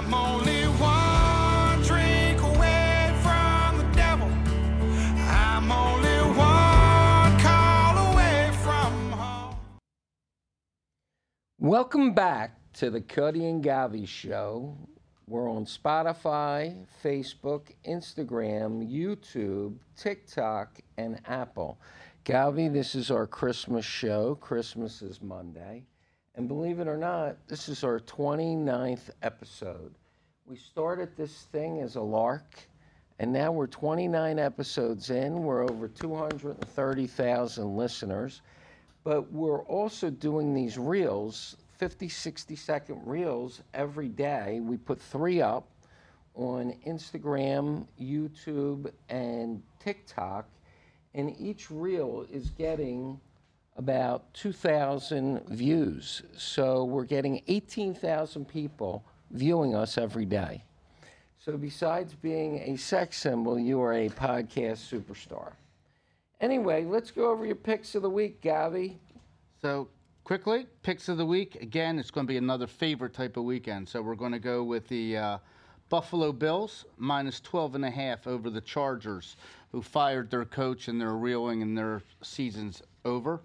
I'm only one drink away from the devil. I'm only one call away from home. Welcome back to the Cutty and Govy Show. We're on Spotify, Facebook, Instagram, YouTube, TikTok, and Apple. Govy, this is our Christmas show. Christmas is Monday. And believe it or not, this is our 29th episode. We started this thing as a lark, and now we're 29 episodes in. We're over 230,000 listeners but we're also doing these reels 50 60 second reels every day we put three up on instagram youtube and tiktok and each reel is getting about 2000 views so we're getting 18000 people viewing us every day so besides being a sex symbol you are a podcast superstar Anyway, let's go over your picks of the week, Govy. So quickly, picks of the week. Again, it's going to be another favorite type of weekend. So we're going to go with the uh, Buffalo Bills minus 12 and a half over the Chargers, who fired their coach and they're reeling and their season's over.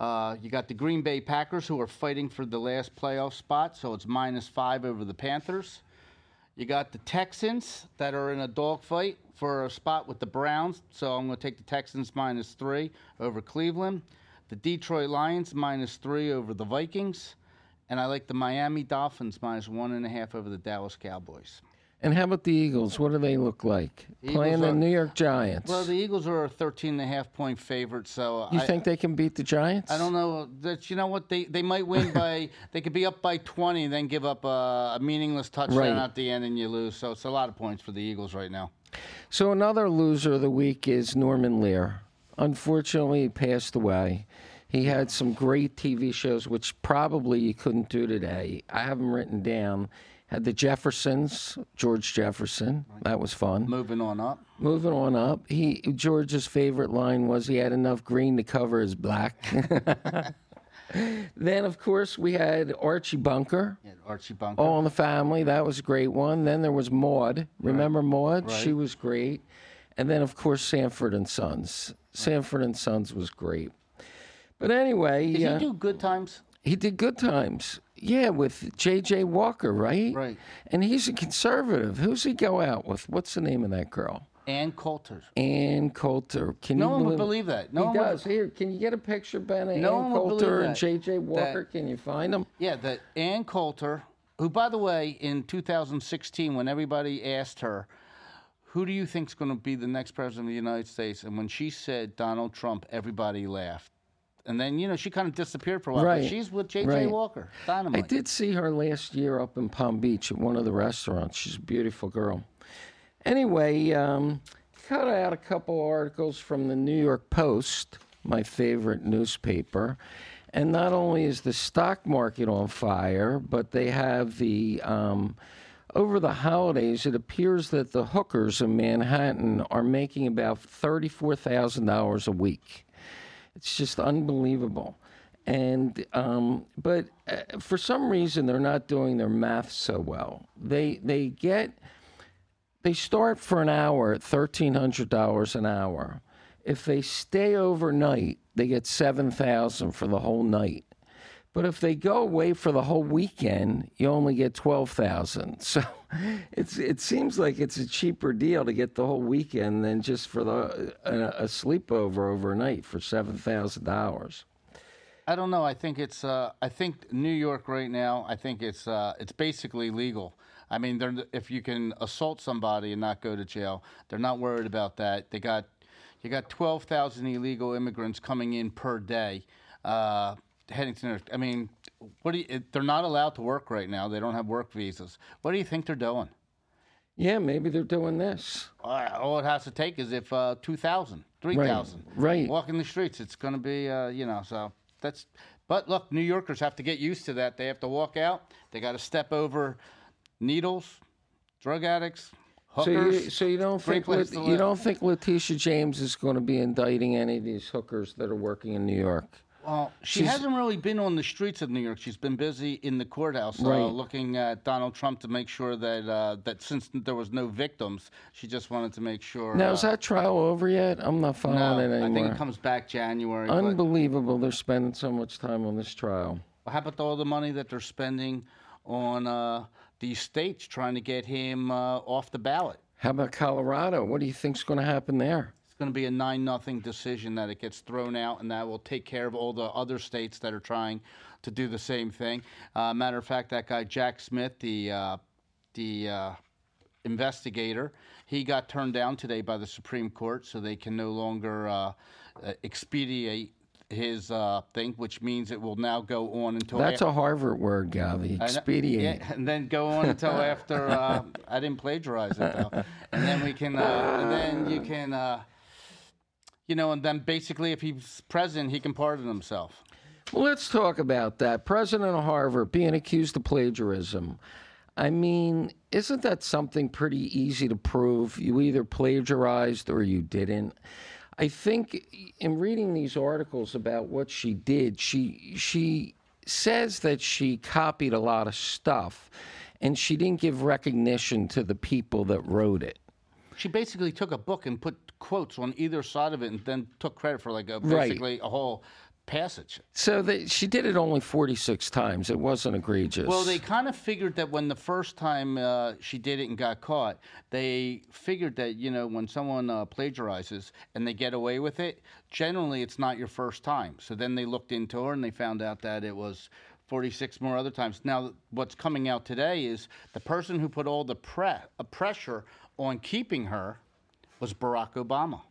Uh, you got the Green Bay Packers, who are fighting for the last playoff spot, so it's minus five over the Panthers. You got the Texans that are in a dogfight for a spot with the Browns, so I'm going to take the Texans minus three over Cleveland. The Detroit Lions minus three over the Vikings, and I like the Miami Dolphins minus one and a half over the Dallas Cowboys. And how about the Eagles? What do they look like? The Playing the New York Giants. Well, the Eagles are a 13 and a half point favorite, so you I, think they can beat the Giants? I don't know that you know what they they might win by they could be up by 20 and then give up a, a meaningless touchdown Right. at the end and you lose. So it's a lot of points for the Eagles right now. So another loser of the week is Norman Lear. Unfortunately, he passed away. He had some great TV shows, which probably you couldn't do today. I have them written down. Had the Jeffersons, George Jefferson. That was fun. Moving on up. Moving on up, he George's favorite line was he had enough green to cover his black. then, of course, we had Archie Bunker. Yeah, Archie Bunker. All in the Family, that was a great one. Then there was Maude. Remember Maude? She was great. And then, of course, Sanford and Sons. Sanford and Sons was great. But anyway, Did uh, he do good times? he did Good Times. Yeah, with J.J. Walker, right? Right. And he's a conservative. Who's he go out with? What's the name of that girl? Ann Coulter. Ann Coulter. Can No you one would believe, believe that. No he one would- does. Here, can you get a picture, Ben, of No Ann one would believe Coulter and. J.J. Walker? That- Can you find them? Yeah, that Ann Coulter, who, by the way, in 2016, when everybody asked her, who do you think is going to be the next president of the United States? And when she said Donald Trump, everybody laughed. And then, you know, she kind of disappeared for a while. Right, But she's with J.J. right. Walker. Dynamite. I did see her last year up in Palm Beach at one of the restaurants. She's a beautiful girl. Anyway, um, cut out a couple articles from the New York Post, my favorite newspaper. And not only is the stock market on fire, but they have the. Um, over the holidays, it appears that the hookers in Manhattan are making about $34,000 a week. It's just unbelievable. And um, but uh, for some reason they're not doing their math so well. They they get they start for an hour at thirteen hundred dollars an hour. If they stay overnight, they get seven thousand for the whole night. But if they go away for the whole weekend, you only get twelve thousand. So it's it seems like it's a cheaper deal to get the whole weekend than just for the a, a sleepover overnight for seven thousand dollars. I don't know. I think it's. Uh, I think New York right now. I think it's. Uh, it's basically legal. I mean, if you can assault somebody and not go to jail, they're not worried about that. They got. You got twelve thousand illegal immigrants coming in per day, uh, heading to. New York. I mean, what do you, they're not allowed to work right now. They don't have work visas. What do you think they're doing? Yeah, maybe they're doing this. Uh, all it has to take is if uh, 2,000, 3,000. right. Walking the streets, it's going to be, uh, you know, so that's. But look, New Yorkers have to get used to that. They have to walk out. They got to step over needles, drug addicts, So hookers. you, so you don't think you don't think Letitia James is going to be indicting any of these hookers that are working in New York? Well, she She's- hasn't really been on the streets of New York. She's been busy in the courthouse, uh, Right. looking at Donald Trump to make sure that uh, that since there was no victims, she just wanted to make sure. Now uh, is that trial over yet? I'm not following no, it I think it comes back January. but- Unbelievable! They're spending so much time on this trial. How about all the money that they're spending on uh, these states trying to get him uh, off the ballot? How about Colorado? What do you think's going to happen there? Going to be a nine nothing decision that it gets thrown out, and that will take care of all the other states that are trying to do the same thing. Uh, matter of fact, that guy Jack Smith, the uh, the uh, investigator, he got turned down today by the Supreme Court, so they can no longer uh, uh, expedite his uh, thing, which means it will now go on until That's af- a Harvard word, Govy. Expedient. Yeah, and then go on until after uh, I didn't plagiarize it though, and then we can, uh, and then you can, uh, you know, and then basically, if he's president, he can pardon himself. Well, let's talk about that. President of Harvard being accused of plagiarism. I mean, isn't that something pretty easy to prove? You either plagiarized or you didn't. I think in reading these articles about what she did, she she says that she copied a lot of stuff and she didn't give recognition to the people that wrote it. She basically took a book and put quotes on either side of it, and then took credit for like a Right. basically a whole passage. So they, she did it only 46 times. It wasn't egregious. Well, they kind of figured that when the first time uh, she did it and got caught, they figured that you know when someone uh, plagiarizes and they get away with it, generally it's not your first time. So then they looked into her and they found out that it was 46 more other times. Now, what's coming out today is the person who put all the pre- uh, pressure on keeping her was Barack Obama.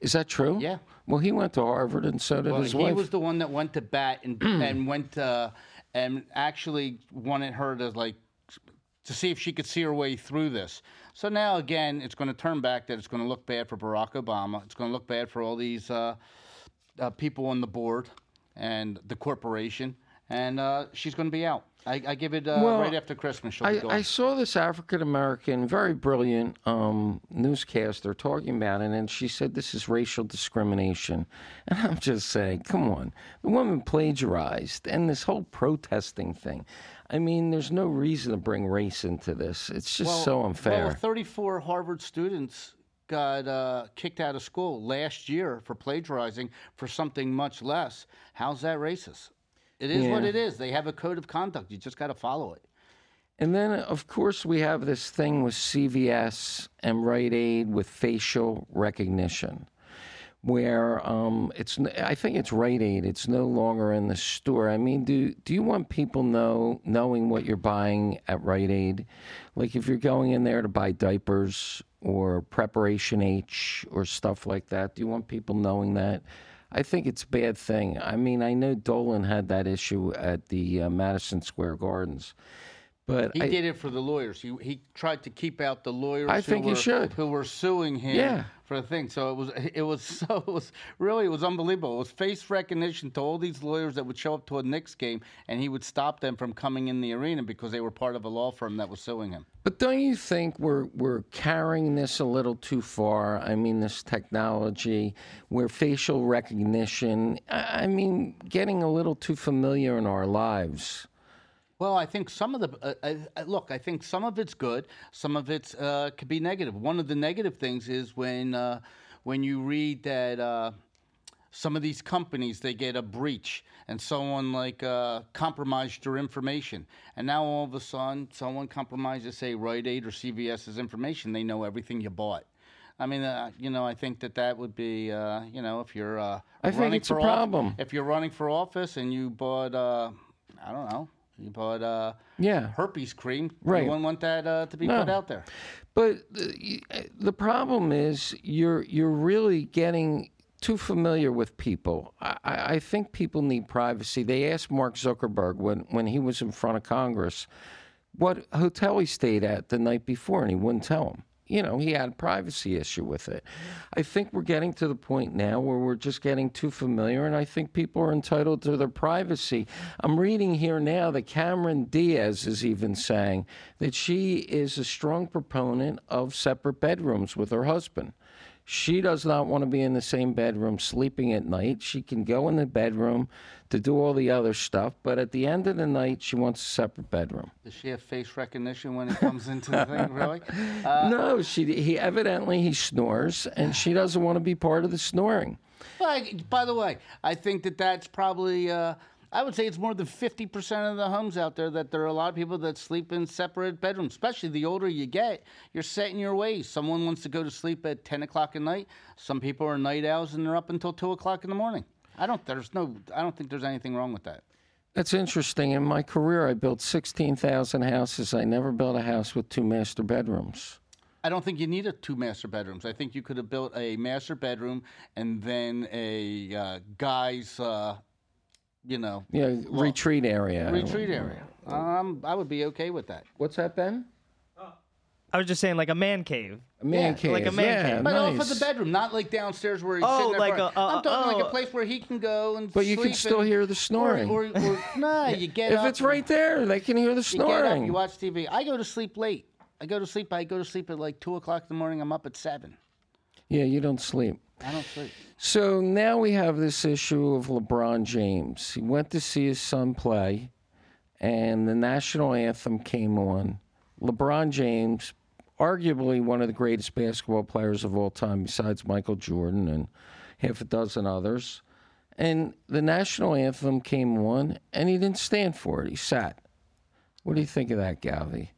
Is that true? Yeah. Well, he went to Harvard, and so did Well, his he wife. He was the one that went to bat and and went uh, and actually wanted her to like to see if she could see her way through this. So now again, it's going to turn back that it's going to look bad for Barack Obama. It's going to look bad for all these uh, uh, people on the board and the corporation, and uh, she's going to be out. I, I give it uh, Well, right after Christmas. I. I saw this African American, very brilliant um, newscaster talking about it, and she said this is racial discrimination. And I'm just saying, come on. The woman plagiarized, and this whole protesting thing. I mean, there's no reason to bring race into this. It's just so unfair. Well, 34 Harvard students got uh, kicked out of school last year for plagiarizing for something much less. How's that racist? It is what it is. They have a code of conduct. You just got to follow it. And then, of course, we have this thing with CVS and Rite Aid with facial recognition, where um, it's. I think it's Rite Aid. It's no longer in the store. I mean, do do you want people know knowing what you're buying at Rite Aid? Like if you're going in there to buy diapers or Preparation H or stuff like that, do you want people knowing that? I think it's a bad thing. I mean, I know Dolan had that issue at the uh, Madison Square Gardens. But He I, did it for the lawyers. He, he tried to keep out the lawyers I who, think he were, should. who were suing him Yeah. for the thing. So it was it was so it was really it was unbelievable. It was face recognition to all these lawyers that would show up to a Knicks game and he would stop them from coming in the arena because they were part of a law firm that was suing him. But don't you think we're we're carrying this a little too far? I mean, this technology, where facial recognition. I mean, getting a little too familiar in our lives. Well, I think some of the uh, uh, uh, look. I think some of it's good. Some of it's uh, could be negative. One of the negative things is when uh, when you read that uh, some of these companies they get a breach and someone like uh, compromised your information, and now all of a sudden someone compromises, say, Rite Aid or CVS's information. They know everything you bought. I mean, uh, you know, I think that that would be, uh, you know, if you're uh, I think running it's a for off- problem. if you're running for office and you bought, uh, I don't know, you bought uh, Yeah. herpes cream, Right. you wouldn't want that uh, to be No. put out there. But the, the problem is you're you're really getting too familiar with people. I, I I think people need privacy. They asked Mark Zuckerberg when, when he was in front of Congress what hotel he stayed at the night before, and he wouldn't tell him. You know, he had a privacy issue with it. I think we're getting to the point now where we're just getting too familiar, and I think people are entitled to their privacy. I'm reading here now that Cameron Diaz is even saying that she is a strong proponent of separate bedrooms with her husband. She does not want to be in the same bedroom sleeping at night. She can go in the bedroom to do all the other stuff, but at the end of the night, she wants a separate bedroom. Does she have face recognition when it comes into the thing? Really? Uh, no, she he evidently he snores, and she doesn't want to be part of the snoring. Like, by the way, I think that that's probably. Uh, I would say it's more than 50% of the homes out there that there are a lot of people that sleep in separate bedrooms. Especially the older you get, you're set in your ways. Someone wants to go to sleep at 10 o'clock at night. Some people are night owls and they're up until 2 o'clock in the morning. I don't. There's no. I don't think there's anything wrong with that. That's interesting. In my career, I built 16,000 houses. I never built a house with two master bedrooms. I don't think you need a two master bedrooms. I think you could have built a master bedroom and then a uh, guy's, uh, you know, Yeah, retreat area. retreat area. Um, I would be okay with that. What's that, Ben? I was just saying, like a man cave. A man Yeah, cave. like a man yeah, cave. But nice. off of the bedroom, not like downstairs where he's Oh, sitting there. like front. a- uh, I'm talking like oh. a place where he can go and. But you can still and- hear the snoring. Or, or, or nah, you get if up. it's right there, they can hear the snoring. You get up, you watch TV. I go to sleep late. I go to sleep. I go to sleep at like two o'clock in the morning. I'm up at seven. yeah, you don't sleep. I don't. So now we have this issue of LeBron James. He went to see his son play, and the national anthem came on. LeBron James, arguably one of the greatest basketball players of all time, besides Michael Jordan and half a dozen others. And the national anthem came on, and he didn't stand for it. He sat. What do you think of that, Govy?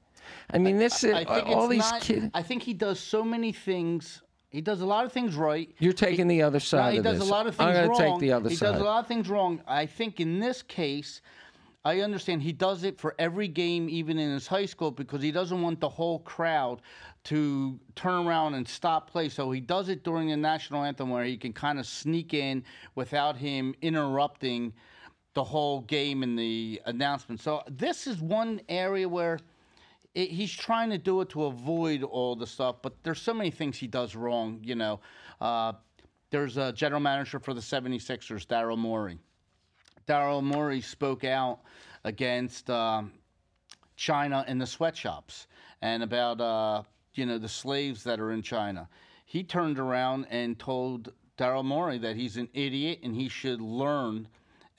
I mean, this is I think all these kids. I think he does so many things. He does a lot of things right. You're taking the other No, side he of does this. a lot of things I'm wrong. to take the other he side. does a lot of things wrong. I think in this case, I understand he does it for every game, even in his high school, because he doesn't want the whole crowd to turn around and stop play. So he does it during the national anthem where he can kind of sneak in without him interrupting the whole game and the announcement. So this is one area where it, he's trying to do it to avoid all the stuff, but there's so many things he does wrong, you know. Uh, there's a general manager for the 76ers, Daryl Morey. Daryl Morey spoke out against um, China and the sweatshops and about, uh, you know, the slaves that are in China. He turned around and told Daryl Morey that he's an idiot and he should learn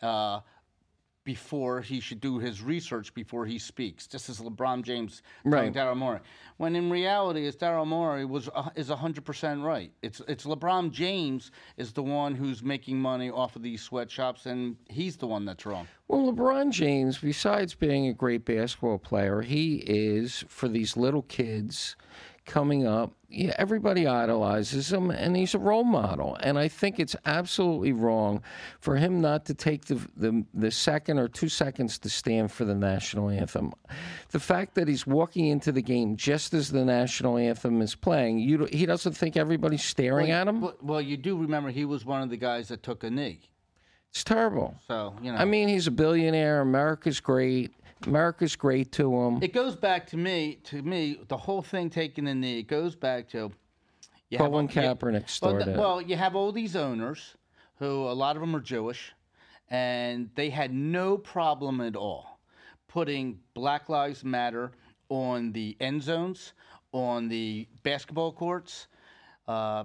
uh, before he should do his research before he speaks. This is LeBron James telling Right. Daryl Morey. When in reality, is Daryl Morey was uh, is hundred percent right. It's it's LeBron James is the one who's making money off of these sweatshops, and he's the one that's wrong. Well, LeBron James, besides being a great basketball player, he is for these little kids coming up. Yeah, everybody idolizes him, and he's a role model. And I think it's absolutely wrong for him not to take the the, the second or two seconds to stand for the national anthem. The fact that he's walking into the game just as the national anthem is playing, you he doesn't think everybody's staring at him. Well, well, you do remember he was one of the guys that took a knee. It's terrible. So you know. I mean, he's a billionaire. America's great. America's great to them. it goes back to me. To me, the whole thing taking a knee. It goes back to. You Colin you- Kaepernick Well, started. it. well, you have all these owners who a lot of them are Jewish, and they had no problem at all putting Black Lives Matter on the end zones, on the basketball courts, uh,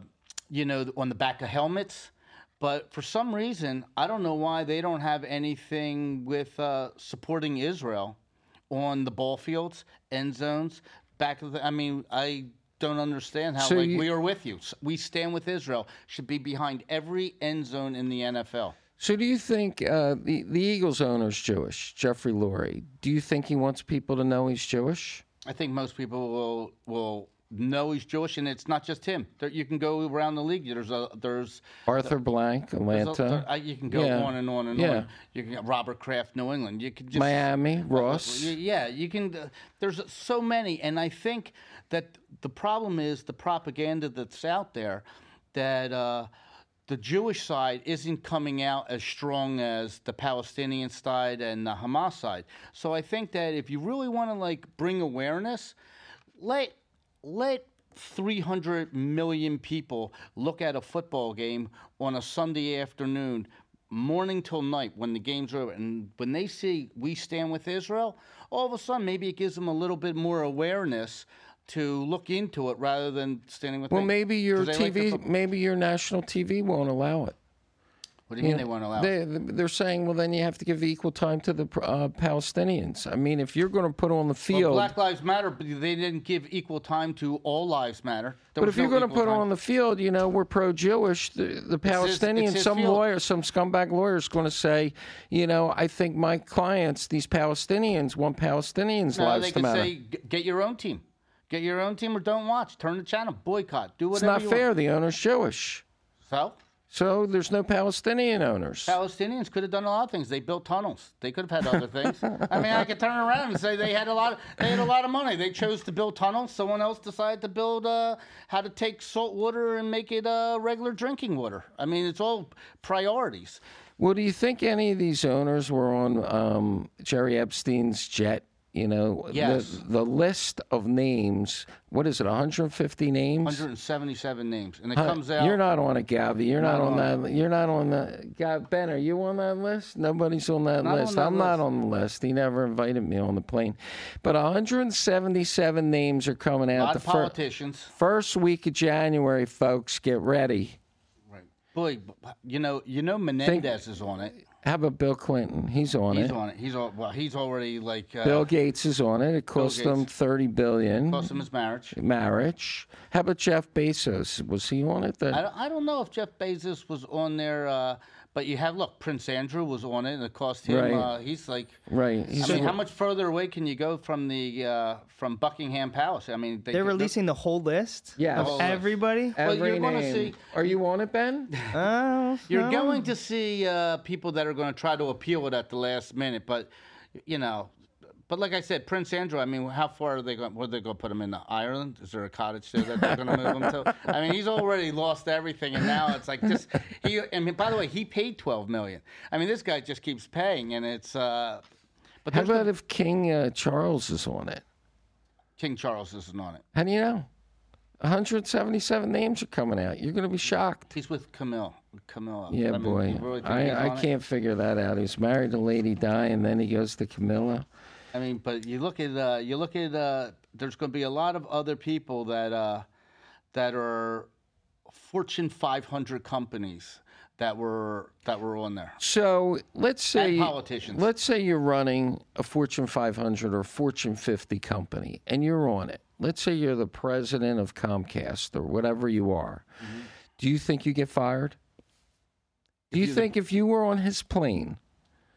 you know, on the back of helmets. But for some reason, I don't know why they don't have anything with uh, supporting Israel on the ball fields, end zones, back of the. I mean, I don't understand how So like you- we are with you. We stand with Israel. Should be behind every end zone in the NFL. So, do you think uh, the the Eagles owner's Jewish, Jeffrey Lurie? Do you think he wants people to know he's Jewish? I think most people will will know he's Jewish, and it's not just him. There, you can go around the league. There's a there's Arthur Blank, Atlanta, there- you can go Yeah. on and on and Yeah. on. You can get Robert Kraft, New England. You can just Miami, Ross. Yeah, you can. Uh, there's so many, and I think that the problem is the propaganda that's out there that uh, the Jewish side isn't coming out as strong as the Palestinian side and the Hamas side. So I think that if you really want to like bring awareness, let let 300 million people look at a football game on a Sunday afternoon, morning till night when the game's over. And when they see we stand with Israel, all of a sudden maybe it gives them a little bit more awareness to look into it rather than standing with Well, me. maybe your they like TV, maybe your national TV won't allow it. What do you mean they won't allow? They, they're saying, well, then you have to give equal time to the uh, Palestinians. I mean, if you're going to put on the Well, field, Black Lives Matter, but they didn't give equal time to all lives matter. There but if you're going to put time. on the field, you know, we're pro-Jewish. The, the Palestinians, his some field. lawyer, some scumbag lawyer is going to say, you know, I think my clients, these Palestinians, want Palestinians' No, lives they to matter. say, get your own team. Get your own team or don't watch. Turn the channel. Boycott. Do whatever. it's not fair. want. The owner's Jewish, So, so there's no Palestinian owners. Palestinians could have done a lot of things. They built tunnels. They could have had other things. I mean, I could turn around and say they had a lot. Of, they had a lot of money. They chose to build tunnels. Someone else decided to build uh, how to take salt water and make it uh, regular drinking water. I mean, it's all priorities. Well, do you think any of these owners were on um, Jerry Epstein's jet? You know, Yes. the, the list of names, what is it, 150 names? 177 names, and it Huh, comes out. You're not on it, Govy. You're not, Not on, on that. You're not on the. Gav, ben, are you on that list? Nobody's on that Not on list. that I'm not list. on the list. He never invited me on the plane. But 177 names are coming out lot the of fir- politicians. first week of January, folks. Get ready. Right. Boy, you know, you know, Menendez is on it. How about Bill Clinton? He's on He's it. He's on it. He's all, well. He's already like uh, Bill Gates is on it. It cost them Gates. 30 billion. cost him his marriage. Marriage. How about Jeff Bezos? Was he on it? The- I don't, I don't know if Jeff Bezos was on there, uh, but you have look. Prince Andrew was on it, and it cost him. Right. Uh, he's like. right. I He's mean, how much further away can you go from the uh, from Buckingham Palace? I mean, they, They're they- releasing the whole list Yes. of The whole everybody. Well, Every you're gonna name. see- Are you on it, Ben? Oh, You're no. going to see uh, people that are going to try to appeal it at the last minute, but you know, but like I said, Prince Andrew. I mean, how far are they going? Where they going to put him in Ireland? Is there a cottage there that they're going to move him to? I mean, he's already lost everything, and now it's like just he. I mean, by the way, he paid twelve million. I mean, this guy just keeps paying, and it's. Uh, but How about if King uh, Charles is on it? King Charles isn't on it? How do you know? 177 names are coming out. You're going to be shocked. He's with Camille. Camilla. Yeah, I mean, boy. really I, I can't figure that out. He's married to Lady Di, and then he goes to Camilla. I mean, but you look at uh, you look at uh, there's going to be a lot of other people that uh, that are Fortune 500 companies that were that were on there. So let's say politicians. Let's say you're running a Fortune 500 or Fortune 50 company, and you're on it. Let's say you're the president of Comcast or whatever you are. Mm-hmm. Do you think you get fired? Do you you- think if you were on his plane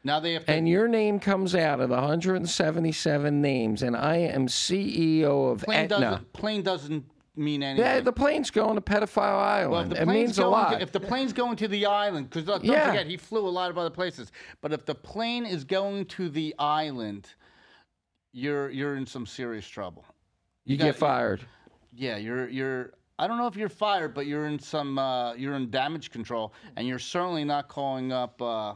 Now they have to. and your name comes out of the 177 names, and I am CEO of plane Aetna, doesn't plane doesn't mean anything. yeah, the plane's going to Pedophile Island. well, if the it plane's means a going lot. To, if the plane's going to the island, because don't Yeah. forget he flew a lot of other places. But if the plane is going to the island, you're you're in some serious trouble. you got- get fired. Yeah, you're you're. I don't know if you're fired, but you're in some. Uh, you're in damage control, and you're certainly not calling up. Uh,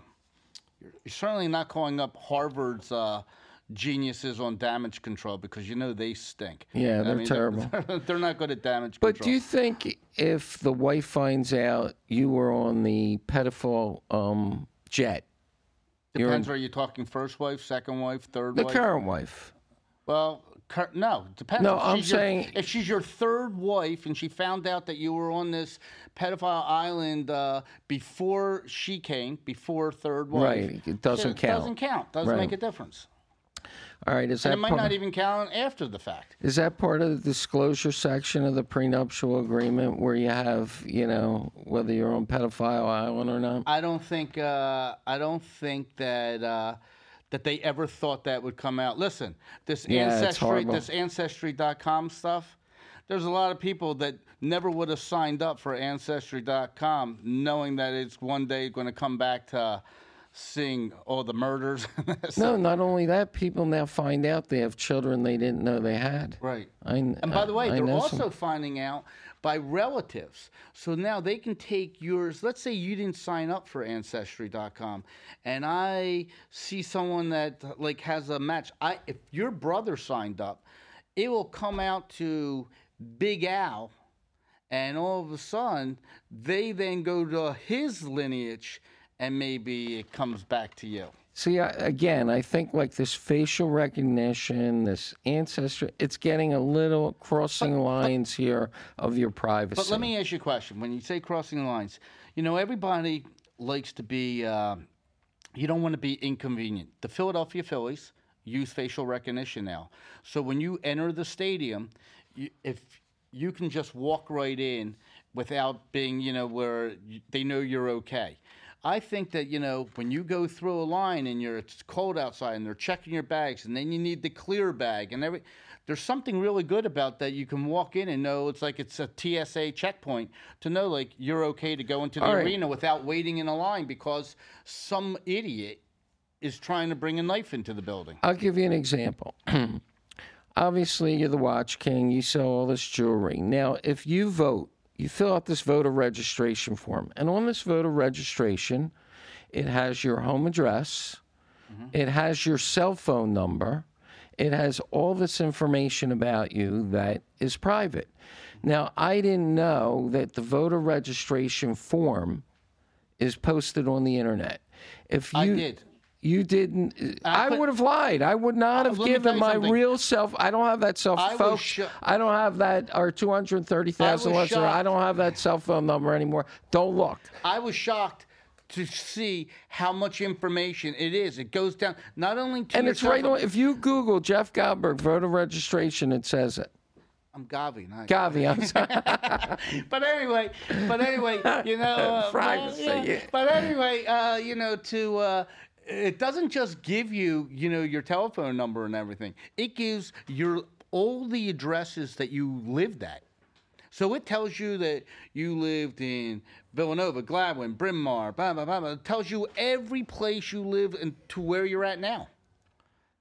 you're, you're certainly not calling up Harvard's uh, geniuses on damage control because you know they stink. Yeah, they're mean, terrible. They're, they're not good at damage But control. But do you think if the wife finds out you were on the pedophile um, jet, Depends. in- Are you talking first wife, second wife, third the wife? current wife? Well, cur- no, depends. No, If I'm she's your- saying- if she's your third wife and she found out that you were on this pedophile island uh, before she came, before third wife, Right, it doesn't it count. Doesn't count. Doesn't Right. make a difference. All right, is And that it might part, not even count after the fact. is that part of the disclosure section of the prenuptial agreement where you have, you know, whether you're on pedophile island or not? I don't think. Uh, I don't think that. Uh, that they ever thought that would come out. Listen, this Yeah, ancestry, this ancestry.com stuff. There's a lot of people that never would have signed up for ancestry.com knowing that it's one day going to come back to seeing all the murders. No, not only that, people now find out they have children they didn't know they had. Right. I, And by the uh, way, I they're also some- finding out by relatives. So now they can take yours. Let's say you didn't sign up for ancestry.com and I see someone that like has a match. I if your brother signed up, it will come out to Big Al and all of a sudden they then go to his lineage and maybe it comes back to you. See, I, again, I think like this facial recognition, this ancestry, it's getting a little crossing lines here of your privacy. But let me ask you a question. When you say crossing lines, you know, everybody likes to be, uh, you don't want to be inconvenient. The Philadelphia Phillies use facial recognition now. So when you enter the stadium, you, if you can just walk right in without being, you know, where you, they know you're okay. I think that you know when you go through a line and you're it's cold outside and they're checking your bags and then you need the clear bag and every there's something really good about that you can walk in and know it's like it's a TSA checkpoint to know like you're okay to go into the All right. arena without waiting in a line because some idiot is trying to bring a knife into the building. I'll give you an example. Obviously, you're the Watch King. You sell all this jewelry. Now, if you vote, you fill out this voter registration form, and on this voter registration, it has your home address, mm-hmm. it has your cell phone number, it has all this information about you that is private. Now, I didn't know that the voter registration form is posted on the internet. If you I did. You didn't. I put- would have lied. I would not have let me tell given my something. real self. I don't have that cell I phone. sho- I don't have that or two hundred thirty thousand I listeners. I don't have that cell phone number anymore. Don't look. I was shocked to see how much information it is. It goes down not only to And it's right on. If you Google Jeff Goldberg voter registration, it says it. I'm Govy, not Govy, I'm sorry. but anyway, but anyway, you know, uh, Privacy, well, yeah. But anyway, uh, you know, to uh, it doesn't just give you, you know, your telephone number and everything. It gives your all the addresses that you lived at. So it tells you that you lived in Villanova, Gladwyne, Bryn Mawr, blah, blah, blah, blah. It tells you every place you live and to where you're at now.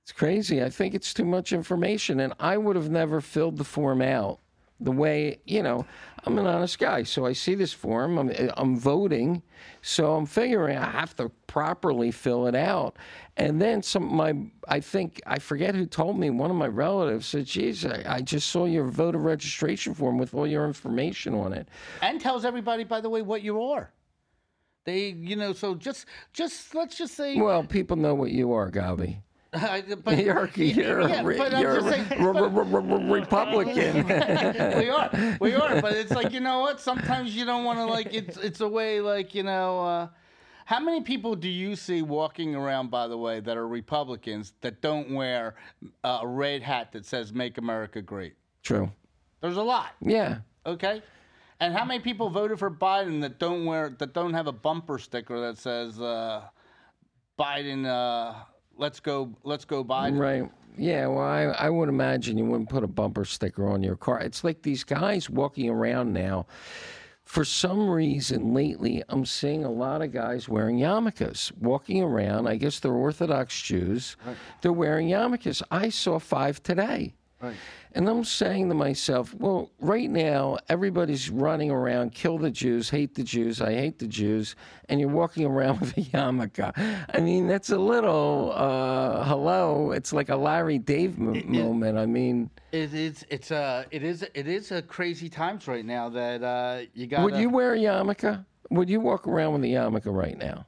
It's crazy. I think it's too much information, and I would have never filled the form out the way you know. I'm an honest guy, so I see this form. I'm I'm voting, so I'm figuring I have to properly fill it out. And then some my I think I forget who told me. One of my relatives said, "Geez, I, I just saw your voter registration form with all your information on it." and tells everybody, by the way, what you are. They, you know, so just, just let's just say, Well, people know what you are, Govy. but, You're, you're, yeah, a, but I'm you're saying, but- Republican. we are, we are, but it's like you know what? Sometimes you don't want to like it's it's a way like you know. Uh, how many people do you see walking around, by the way, that are Republicans that don't wear uh, a red hat that says "Make America Great"? True. There's a lot. Yeah. Okay. And how many people voted for Biden that don't wear that don't have a bumper sticker that says uh, Biden? Let's go, let's go, Biden. Right. Yeah, well, I, I would imagine you wouldn't put a bumper sticker on your car. It's like these guys walking around now. For some reason, lately, I'm seeing a lot of guys wearing yarmulkes, walking around. I guess they're Orthodox Jews. They're wearing yarmulkes. I saw five today. Right. And I'm saying to myself, well, right now, everybody's running around, kill the Jews, hate the Jews, I hate the Jews, and you're walking around with a yarmulke. I mean, that's a little, uh, hello, it's like a Larry Dave m- moment. I mean, It is. It's a. It is. It is a crazy times right now that uh, you got. would you wear a yarmulke? Would you walk around with a yarmulke right now?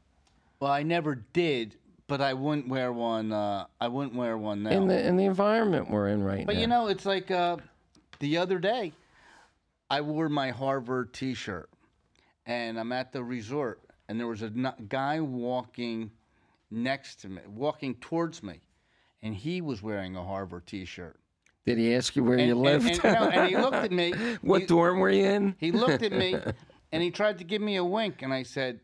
Well, I never did, but I wouldn't wear one. Uh, I wouldn't wear one now. In the in the environment we're in right but now. But you know, it's like uh, the other day, I wore my Harvard T-shirt, and I'm at the resort, and there was a guy walking next to me, walking towards me, and he was wearing a Harvard T-shirt. Did he ask you where And, you and- lived? and, no, and he looked at me. what he, dorm were you in? He looked at me and he tried to give me a wink, and I said,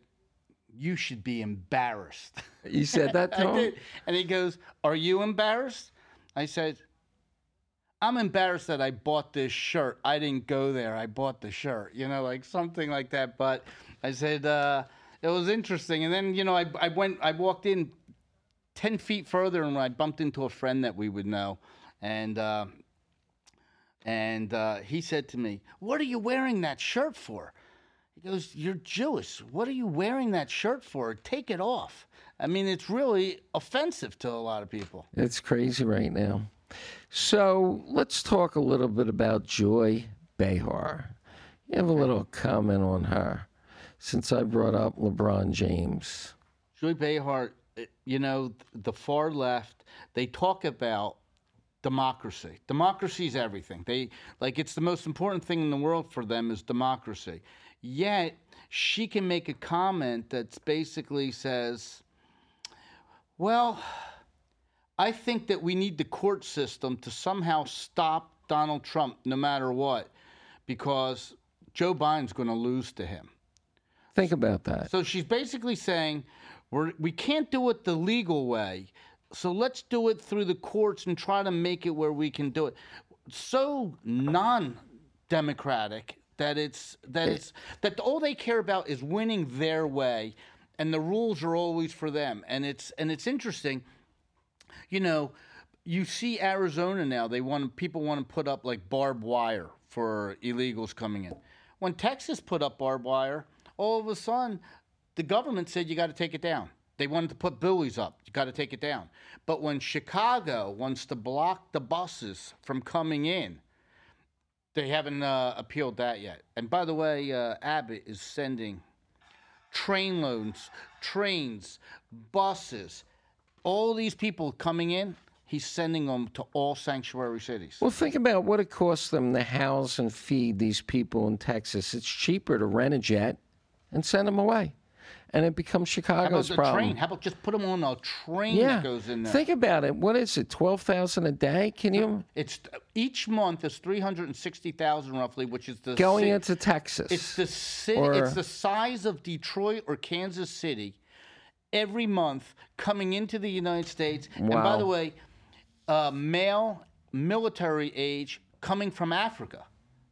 You should be embarrassed. You said that to him? And he goes, Are you embarrassed? I said, I'm embarrassed that I bought this shirt. I didn't go there. I bought the shirt, you know, like something like that. But I said, uh, It was interesting. And then, you know, I, I went, I walked in 10 feet further and I bumped into a friend that we would know. And, uh, and uh, he said to me, What are you wearing that shirt for? He goes, You're Jewish. What are you wearing that shirt for? Take it off. I mean, it's really offensive to a lot of people. It's crazy right now. So let's talk a little bit about Joy Behar. You have a little comment on her since I brought up LeBron James. Joy Behar you know, the far left, they talk about democracy. Democracy is everything. They like it's the most important thing in the world for them is democracy. Yet she can make a comment that basically says, "Well, I think that we need the court system to somehow stop Donald Trump no matter what because Joe Biden's going to lose to him." Think about that. So she's basically saying we're, we can't do it the legal way. So let's do it through the courts and try to make it where we can do it. So non-democratic that it's that it's that all they care about is winning their way, and the rules are always for them. And it's and it's interesting you know, you see Arizona now. They want people want to put up like barbed wire for illegals coming in. When Texas put up barbed wire, all of a sudden, the government said you got to take it down. They wanted to put buoys up. You got to take it down. But when Chicago wants to block the buses from coming in, they haven't uh, appealed that yet. And by the way, uh, Abbott is sending train loads, trains, buses, all these people coming in. He's sending them to all sanctuary cities. Well, think about what it costs them to house and feed these people in Texas. It's cheaper to rent a jet and send them away, and it becomes Chicago's How about the problem. train? How about just put them on a train yeah, that goes in there? think about it. What is it? Twelve thousand a day? Can you it's each month is three hundred and sixty thousand roughly, which is the going into Texas? It's the ci- Or- it's the size of Detroit or Kansas City every month coming into the United States. wow. And by the way, uh, male military age coming from Africa.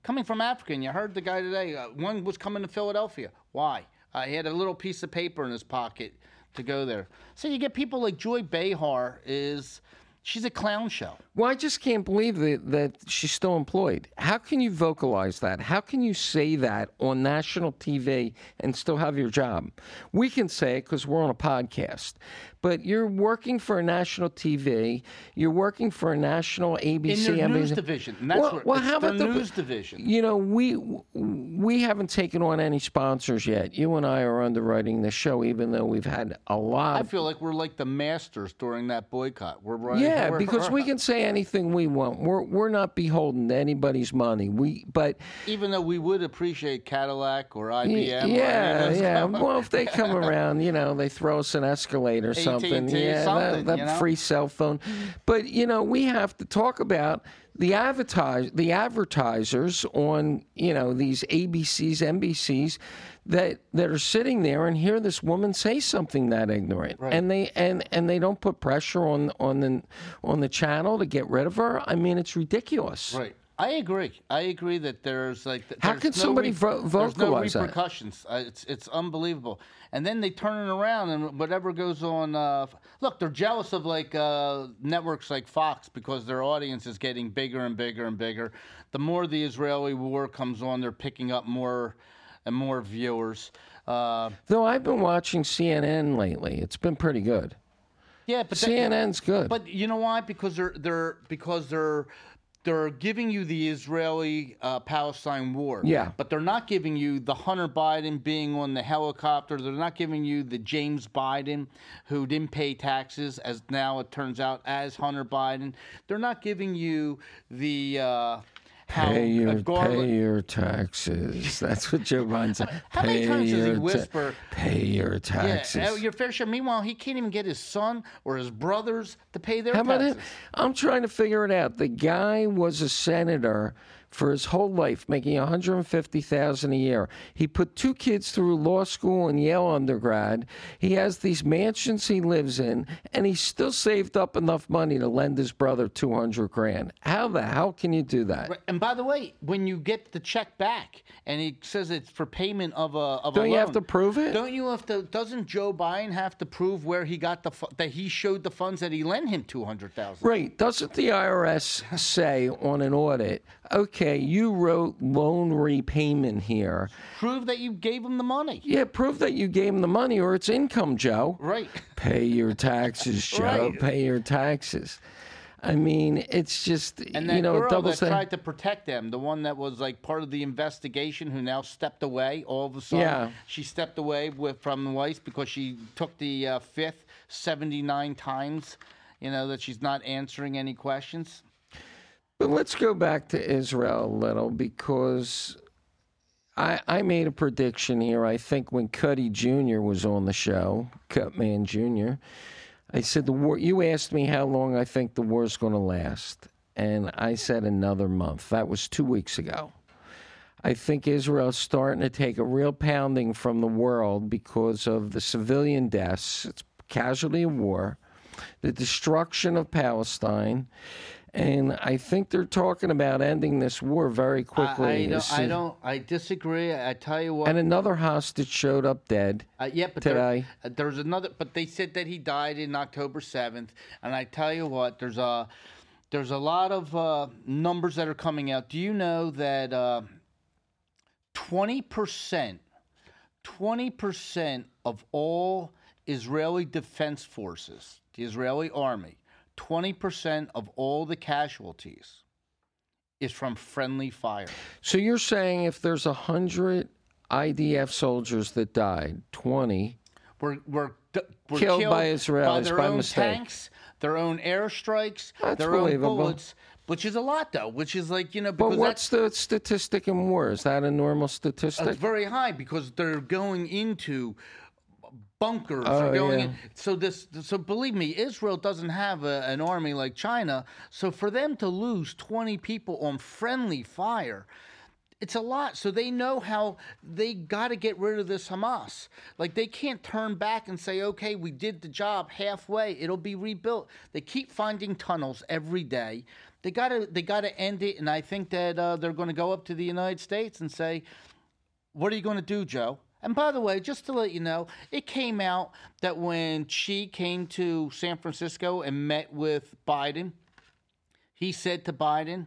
Coming from Africa. And you heard the guy today, uh, one was coming to Philadelphia. Why? Uh, he had a little piece of paper in his pocket to go there. So you get people like Joy Behar is, she's a clown show. Well, I just can't believe that, that she's still employed. How can you vocalize that? How can you say that on national TV and still have your job? We can say it because we're on a podcast, but you're working for a national TV. You're working for a national ABC. In their news division. And that's well, where, well, how about the news division. You know, we we haven't taken on any sponsors yet. You and I are underwriting the show, even though we've had a lot I feel like we're like the masters during that boycott. We're right. yeah, we're- because we can say anything we want. We're we're not beholden to anybody's money. We but even though we would appreciate Cadillac or IBM. or of yeah, those yeah. Well, if they come around, you know, they throw us an Escalade or something. Yeah, something, that, that you know? free cell phone. But you know, we have to talk about the advertise the advertisers on you know these ABCs, NBCs that that are sitting there and hear this woman say something that ignorant, and they and and they don't put pressure on on the on the channel to get rid of her. I mean, it's ridiculous. Right. I agree. I agree that there's like th- How can no somebody re- vo- there's no vocalize that? repercussions. Uh, it's it's unbelievable. And then they turn it around and whatever goes on. Uh, look, they're jealous of like uh, networks like Fox because their audience is getting bigger and bigger and bigger. The more the Israeli war comes on, they're picking up more and more viewers. Uh, Though I've been watching CNN lately, it's been pretty good. yeah, but that- CNN's good. But you know why? Because they're they're because they're they're giving you the Israeli uh, Palestine war. Yeah. But they're not giving you the Hunter Biden being on the helicopter. They're not giving you the James Biden who didn't pay taxes, as now it turns out as Hunter Biden. They're not giving you the. Uh, how Pay your, Garland- pay your taxes. That's what Joe Biden said. How many times does he your ta- whisper, pay your taxes. Yeah, your fair share. Meanwhile, he can't even get his son or his brothers to pay their How about taxes. it? I'm trying to figure it out. The guy was a senator for his whole life, making 150,000 a year. He put two kids through law school and Yale undergrad. He has these mansions he lives in, and he still saved up enough money to lend his brother 200 grand. How the hell can you do that? Right, And by the way, when you get the check back and he says it's for payment of a of Don't a you have to prove it? Don't you have to? Doesn't Joe Biden have to prove where he got the that he showed the funds that he lent him two hundred thousand? Right. Doesn't the IRS say on an audit, okay, you wrote loan repayment here? Prove that you gave him the money. Yeah, prove that you gave him the money or it's income, Joe. Right. Pay your taxes, Joe. Right. Pay your taxes. I mean, it's just, And that you know, girl double that tried to protect them, the one that was like part of the investigation, who now stepped away all of a sudden. Yeah. She stepped away with from Weiss because she took the uh, fifth 79 times, you know, that she's not answering any questions. Let's go back to Israel a little because I, I made a prediction here. I think when Cutty Jr. was on the show, Cutman Jr., I said the war. You asked me how long I think the war's going to last, and I said another month. That was two weeks ago. I think Israel's starting to take a real pounding from the world because of the civilian deaths, it's casualty of war, the destruction of Palestine, and I think they're talking about ending this war very quickly. I, as don't, I don't. I disagree. I tell you what. And another hostage showed up dead. Uh, yeah, but today. uh, there's another. But they said that he died in October seventh, and I tell you what, there's a there's a lot of uh, numbers that are coming out. Do you know that uh, twenty percent, twenty percent of all Israeli defense forces, the Israeli army, twenty percent of all the casualties is from friendly fire. So you're saying if there's a hundred IDF soldiers that died, twenty were were, were Killed by by Israelis their by own mistake. tanks, their own airstrikes, That's their own believable. bullets, which is a lot though. Which is like you know But because what's the statistic in war? Is that a normal statistic? It's very high because they're going into bunkers. Oh, going yeah. in, so this so believe me, Israel doesn't have a, an army like China. So for them to lose twenty people on friendly fire. It's a lot. So they know how they got to get rid of this Hamas. Like they can't turn back and say, okay, we did the job halfway. It'll be rebuilt. They keep finding tunnels every day. They got to they got to end it. And I think that uh, they're going to go up to the United States and say, what are you going to do, Joe? And by the way, just to let you know, it came out that when Xi came to San Francisco and met with Biden, he said to Biden,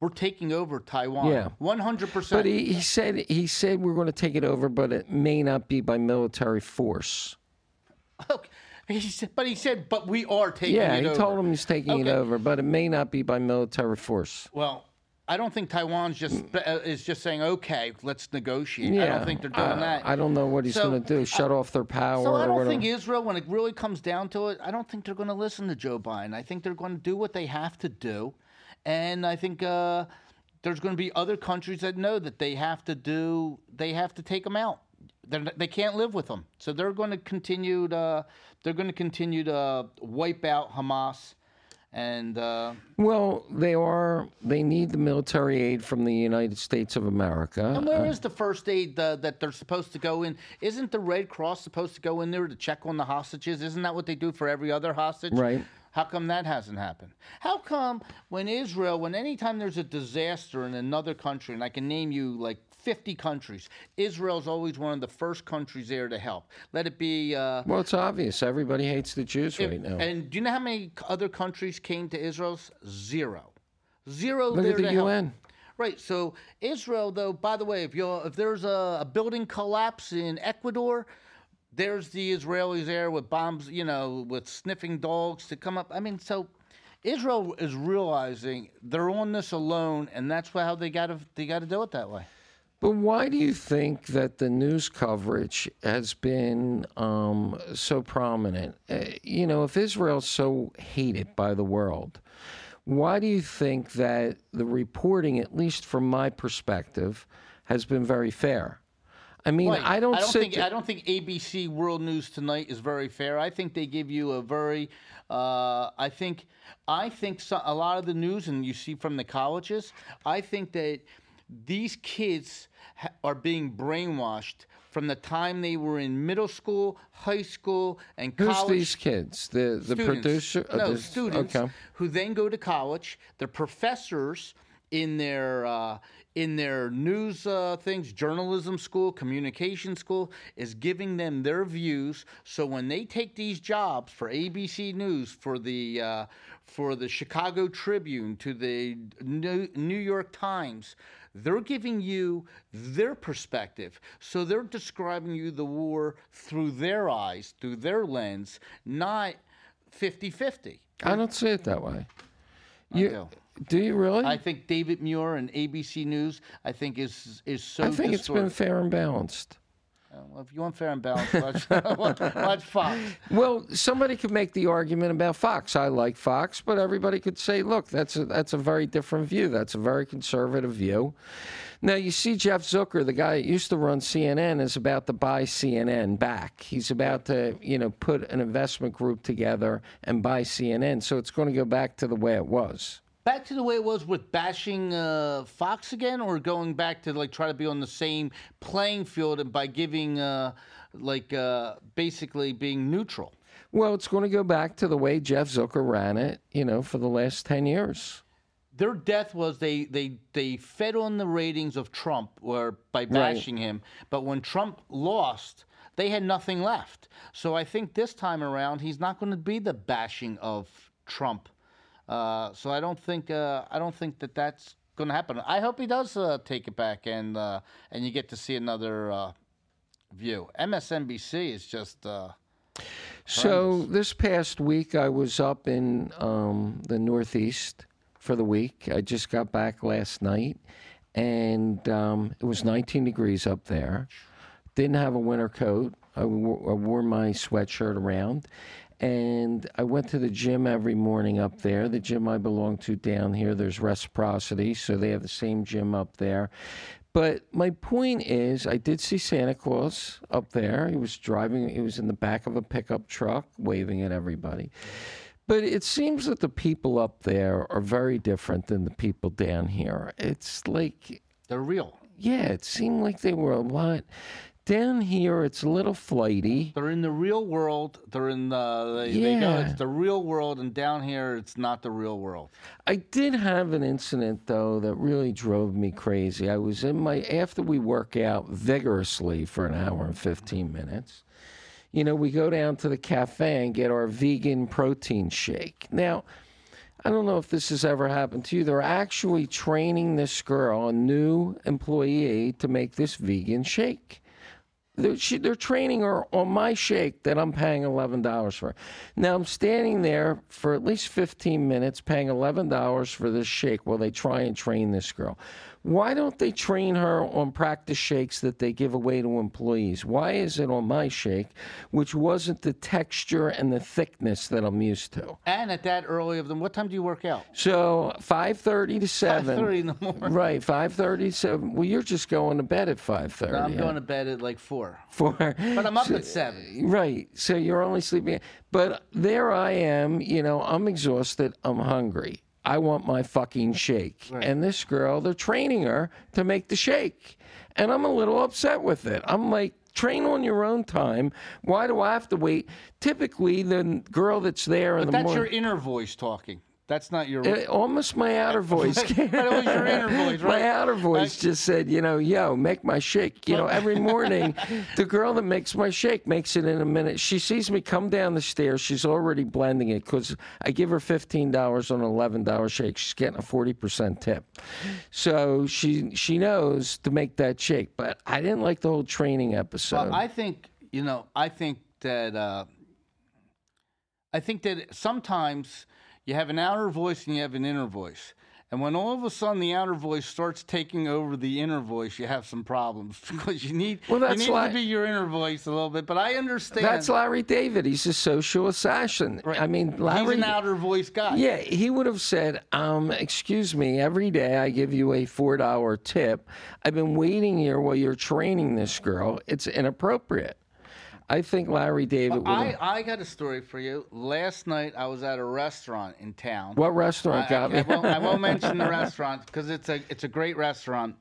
"We're taking over Taiwan." Yeah. one hundred but percent. he, he said he said we're going to take it over, but it may not be by military force. Okay. He said, but he said, "But we are taking Yeah, it he told him he's taking it over, but it may not be by military force. Well, I don't think Taiwan's just uh, is just saying, "Okay, let's negotiate." I don't think they're doing uh, that. I don't know what he's So, going to do. Shut off their power So I don't think Israel, when it really comes down to it, I don't think they're going to listen to Joe Biden. I think they're going to do what they have to do, and I think uh, there's going to be other countries that know that they have to do. They have to take them out. They're, they can't live with them, so they're going to continue to. They're going to continue to wipe out Hamas, and uh, Well, they are. They need the military aid from the United States of America. And where is the first aid uh, that they're supposed to go in? Isn't the Red Cross supposed to go in there to check on the hostages? Isn't that what they do for every other hostage? Right. How come that hasn't happened? How come when Israel, when anytime there's a disaster in another country, and I can name you like 50 countries, Israel's always one of the first countries there to help. Let it be. Uh, Well, it's obvious. Everybody hates the Jews right now. and do you know how many other countries came to Israel's? Zero. Zero Look at the to help. UN. Right. So Israel, though, by the way, if you if there's a, a building collapse in Ecuador, there's the Israelis there with bombs, you know, with sniffing dogs to come up. I mean, so Israel is realizing they're on this alone, and that's how they got to they got to do it that way. But why do you think that the news coverage has been um, so prominent? Uh, you know, if Israel's so hated by the world, why do you think that the reporting, at least from my perspective, has been very fair? I mean, Right. I don't, I don't think th- I don't think ABC World News Tonight is very fair. I think they give you a very uh, I think I think so, a lot of the news and you see from the colleges. I think that these kids ha- are being brainwashed from the time they were in middle school, high school, and Who's college. these kids? The the Students. producer? uh, No, students Okay. who then go to college. The professors in their uh, in their news uh, things, journalism school, communication school, is giving them their views. So when they take these jobs for ABC News, for the uh, for the Chicago Tribune, to the New, New York Times. They're giving you their perspective. So they're describing you the war through their eyes, through their lens, not 50 50. I don't see it that way. You, do. do you really? I think David Muir and ABC News, I think is is so. I think it's been fair and balanced. Well, if you want fair and balanced, watch, watch Fox. Well, somebody could make the argument about Fox. I like Fox, but everybody could say, look, that's a, that's a very different view. That's a very conservative view. Now, you see, Jeff Zucker, the guy that used to run CNN, is about to buy CNN back. He's about to, you know, put an investment group together and buy CNN. So it's going to go back to the way it was. Back to the way it was with bashing uh, Fox again, or going back to like try to be on the same playing field and by giving uh, like uh, basically being neutral. Well, it's going to go back to the way Jeff Zucker ran it, you know, for the last 10 years. Their death was they they they fed on the ratings of Trump or by bashing him, but when Trump lost, they had nothing left. So I think this time around he's not going to be the bashing of Trump. Uh, so I don't think uh, I don't think that that's going to happen. I hope he does uh, take it back and uh, and you get to see another uh, view. MSNBC is just So this past week, I was up in um, the Northeast for the week. I just got back last night, and um, it was 19 degrees up there. Didn't have a winter coat. I wore, I wore my sweatshirt around, and I went to the gym every morning up there. The gym I belong to down here, there's reciprocity, so they have the same gym up there. But my point is, I did see Santa Claus up there. He was driving, he was in the back of a pickup truck waving at everybody. But it seems that the people up there are very different than the people down here. It's like, they're real. yeah, it seemed like they were a lot. Down here, it's a little flighty. They're in the real world. They're in the they, they go. Yeah. It's the real world, and down here, it's not the real world. I did have an incident though that really drove me crazy. I was in my after we work out vigorously for an hour and 15 minutes. You know, we go down to the cafe and get our vegan protein shake. Now, I don't know if this has ever happened to you. They're actually training this girl, a new employee, to make this vegan shake. They're, she, they're training her on my shake that I'm paying $11 for. Now I'm standing there for at least 15 minutes paying $11 for this shake while they try and train this girl. Why don't they train her on practice shakes that they give away to employees? Why is it on my shake, which wasn't the texture and the thickness that I'm used to? And at that early of them, what time do you work out? So 5:30 to 7. 5:30 in the morning. Right, 5:30 to 7. Well, you're just going to bed at 5:30. I'm huh? going to bed at like four, Four. but I'm up at seven. Right. So you're only sleeping. But there I am, you know, I'm exhausted. I'm hungry. I want my fucking shake. And this girl, they're training her to make the shake. And I'm a little upset with it. I'm like, train on your own time. Why do I have to wait? Typically, the girl that's there in But the that's your inner voice talking. That's not your. Uh, almost my outer voice. but it was your inner voice, right? My outer voice just said, you know, yo, make my shake. You know, every morning, the girl that makes my shake makes it in a minute. She sees me come down the stairs. She's already blending it because I give her $15 on an $11 shake. She's getting a 40% tip. So she she knows to make that shake. But I didn't like the whole training episode. Well, I think you know. I think that. Uh, I think that sometimes you have an outer voice and you have an inner voice. And when all of a sudden the outer voice starts taking over the inner voice, you have some problems because you need Well, you that's need why- to be your inner voice a little bit. But I understand That's Larry David. He's a social assassin. I mean, Larry. he's an outer voice guy. Yeah, he would have said, um, "Excuse me, every day I give you a four dollar tip. I've been waiting here while you're training this girl. It's inappropriate." I think Larry David would. I, I got a story for you. Last night I was at a restaurant in town. what restaurant I, got I, me? I won't, I won't mention the restaurant because it's a it's a great restaurant,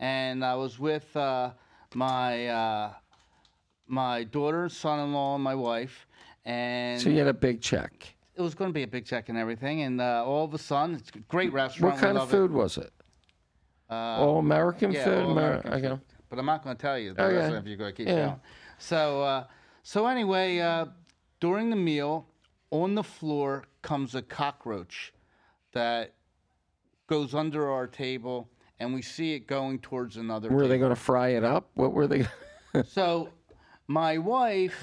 and I was with uh, my uh, my daughter, son-in-law, and my wife, and so you had a big check. it was going to be a big check and everything. And uh, all of a sudden, it's a great restaurant. What kind of food was it? all American Yeah, food. all Amer- American okay. But I'm not going to tell you Okay. restaurant if you're going to keep Yeah. going. So, uh, so anyway, uh, during the meal, on the floor comes a cockroach that goes under our table, and we see it going towards another. Were they going to fry it up? What were they? So, my wife,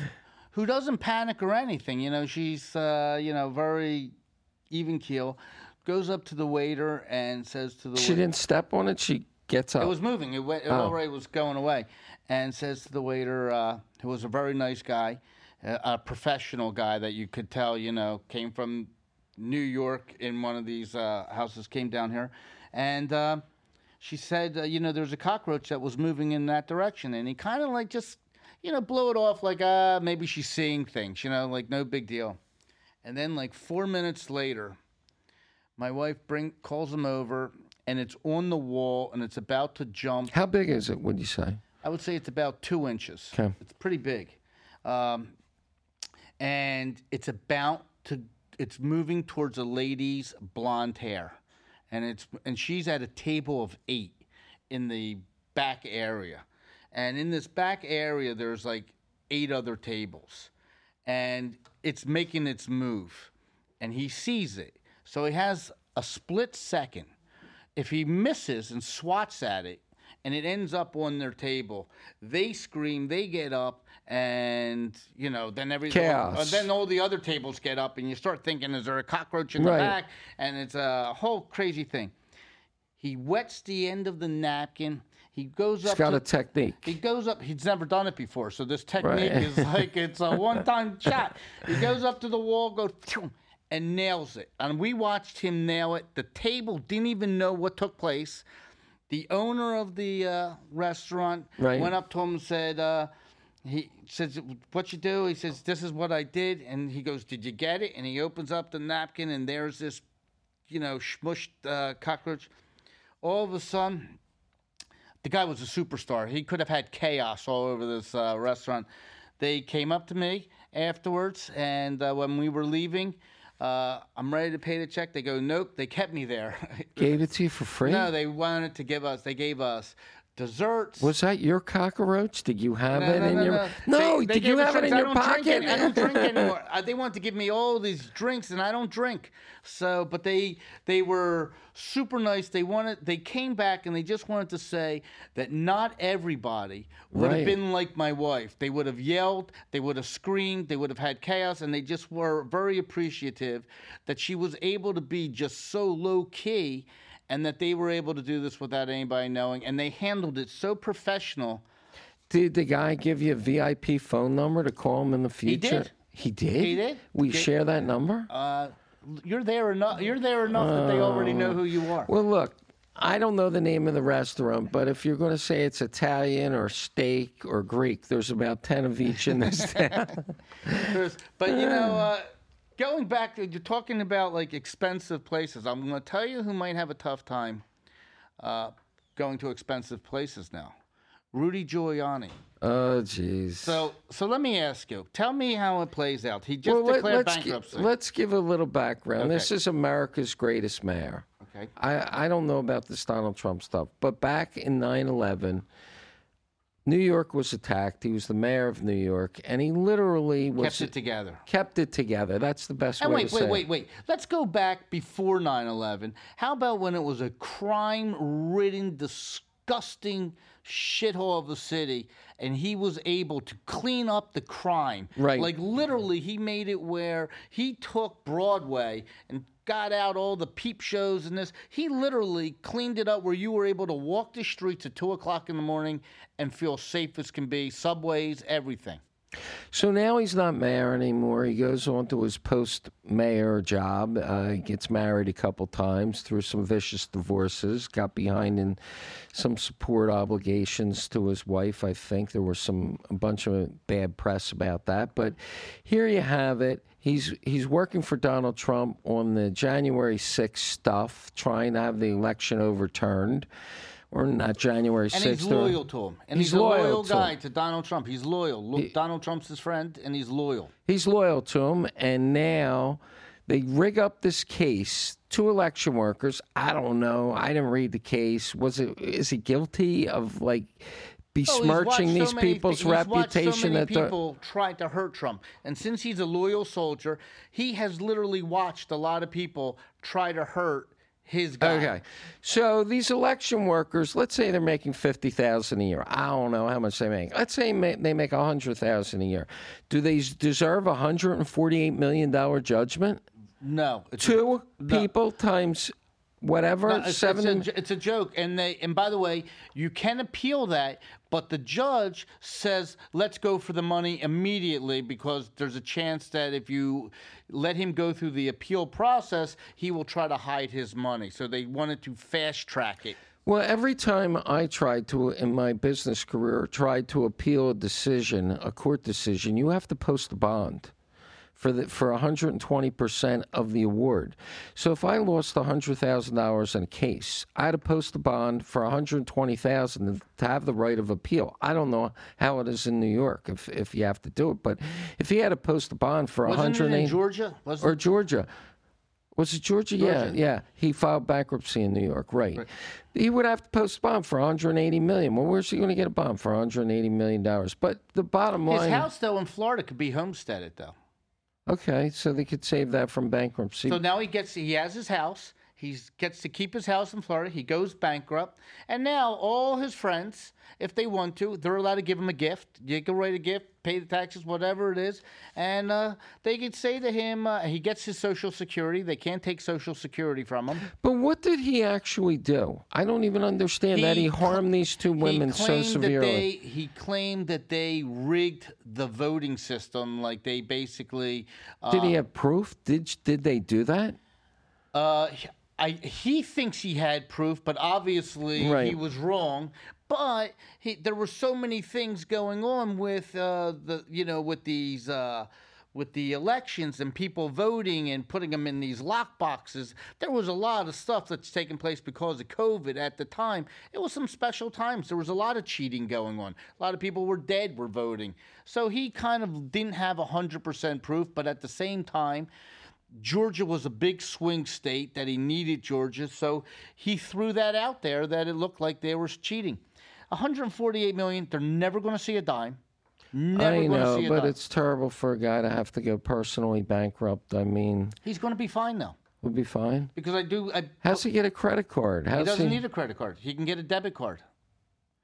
who doesn't panic or anything, you know, she's uh, you know very even keel, goes up to the waiter and says to the waiter she waiter, didn't step on it. She gets up. It was moving. It, went, it Oh. already was going away, and says to the waiter, uh, who was a very nice guy, a, professional guy that you could tell, you know, came from New York in one of these uh, houses, came down here, and uh, she said, uh, you know, there's a cockroach that was moving in that direction, and he kind of like just, you know, blew it off like, uh, maybe she's seeing things, you know, like no big deal. And then like four minutes later, my wife bring calls him over, and it's on the wall, and it's about to jump. How big is it? Would you say? I would say it's about two inches. Okay. It's pretty big, um, and it's about to. It's moving towards a lady's blonde hair, and it's and she's at a table of eight in the back area, and in this back area there's like eight other tables, and it's making its move, and he sees it, so he has a split second. If he misses and swats at it, and it ends up on their table. They scream, they get up, and you know, then every Chaos. uh, then all the other tables get up, and you start thinking, is there a cockroach in the Right. back? And it's a whole crazy thing. He wets the end of the napkin. He goes up. got to, a technique. he goes up. He's never done it before, so this technique Right. is like it's a one-time shot. He goes up to the wall, goes and nails it. And we watched him nail it. The table didn't even know what took place. The owner of the uh, restaurant Right. went up to him and said, uh, "He says, what you do?" He says, "This is what I did." And he goes, "Did you get it?" And he opens up the napkin, and there's this, you know, smushed uh, cockroach. All of a sudden, the guy was a superstar. He could have had chaos all over this uh, restaurant. They came up to me afterwards, and uh, when we were leaving, uh, I'm ready to pay the check. They go, nope. They kept me there. Gave it to you for free. no, they wanted to give us. They gave us desserts. Was that your cockroach? Did you have No, it no, in no, your? no. No, They- they did you have it in. I your pocket? I don't drink anymore. Uh, they wanted to give me all these drinks, and I don't drink. So, but they they were super nice. They wanted. They came back and they just wanted to say that not everybody would Right. have been like my wife. They would have yelled. They would have screamed. They would have had chaos, and they just were very appreciative that she was able to be just so low key. And that they were able to do this without anybody knowing, and they handled it so professional. Did the guy give you a VIP phone number to call him in the future? did. He did. He did. We Ga- share that number. uh, you're there enough. You're there enough that they already know who you are. Well, look, I don't know the name of the restaurant, but if you're going to say it's Italian or steak or Greek, there's about 10 of each in this town. But you know, uh, going back, you're talking about like expensive places. I'm going to tell you who might have a tough time uh, going to expensive places now. Rudy Giuliani. oh, jeez. So, so let me ask you. Tell me how it plays out. He just Well, let, declared us bankruptcy. let's give a little background. This is America's greatest mayor. okay. I, I don't know about this Donald Trump stuff, but back in 9 11, New York was attacked. He was the mayor of New York, and he literally was Kept it together. kept it together. That's the best And way wait, to wait, say wait, it. wait. Wait. Let's go back before 9 11. How about when it was a crime ridden, disgusting shithole of a city and he was able to clean up the crime? Right. Like literally, he made it where he took Broadway and got out all the peep shows and this. He literally cleaned it up where you were able to walk the streets at 2 o'clock in the morning and feel safe as can be, subways, everything. So now he's not mayor anymore. He goes on to his post mayor job. Uh, he gets married a couple times through some vicious divorces, got behind in some support obligations to his wife. I think there was some a bunch of bad press about that. But here you have it. He's he's working for Donald Trump on the January 6th stuff, trying to have the election overturned. Or not January 6th. And he's or- loyal to him. And He's he's, a loyal loyal, to guy him. to Donald Trump. He's loyal. Lo- Donald Trump's his friend, and he's loyal. He's loyal to him, and now they rig up this case. Two election workers. I don't know. I didn't read the case. Was it? Is he guilty of like Oh, besmirching so these many- people's reputation? So that people tried to hurt Trump, and since he's a loyal soldier, he has literally watched a lot of people try to hurt his guy. Okay, so these election workers, let's say they're making fifty thousand a year. I don't know how much they make. Let's say they make a hundred thousand a year. Do they deserve a hundred and forty-eight million dollar judgment? No, Two people times whatever. No, it's, seven. it's, a, it's a joke, and they and by the way, you can appeal that, but the judge says let's go for the money immediately because there's a chance that if you let him go through the appeal process, he will try to hide his money. So they wanted to fast track it. Well, every time I tried to, in my business career, tried to appeal a decision, a court decision, you have to post a bond for the for 120 percent of the award. So if I lost 100 thousand dollars in a case, I had to post a bond for 120 thousand to have the right of appeal. I don't know how it is in New York if if you have to do it, but if he had to post a bond for Wasn't 180 Georgia? Wasn't or Georgia. Was it Georgia? Yeah, Georgia. yeah. He filed bankruptcy in New York, right. He would have to post a bond for 180 million. Well, where's he going to get a bond for 180 million dollars? But the bottom line, his house though in Florida could be homesteaded though. Okay, so they could save that from bankruptcy. So now he gets he has his house. He gets to keep his house in Florida. He goes bankrupt, and now all his friends, if they want to, they're allowed to give him a gift. You can write a gift, pay the taxes, whatever it is, and uh, they could say to him, uh, he gets his Social Security. They can't take Social Security from him. but what did he actually do? I don't even understand that he harmed these two women he so severely. they, he claimed that they rigged the voting system, like they basically. Uh, Did he have proof? Did did they do that? Uh, I, he thinks he had proof, but obviously he was wrong. But he, there were so many things going on with uh, the, you know, with these, uh, with the elections and people voting and putting them in these lock boxes. There was a lot of stuff that's taken place because of COVID at the time. It was some special times. There was a lot of cheating going on. A lot of people were dead, were voting. So he kind of didn't have hundred percent proof, but at the same time. Georgia was a big swing state that he needed Georgia, so he threw that out there that it looked like they were cheating. 148 million, they're never going to see a dime. Never I know, see a but dime. it's terrible for a guy to have to go personally bankrupt. I mean, He's going to be fine though, would be fine. because I do. I, How's he get a credit card? How's he doesn't need a credit card. He can get a debit card.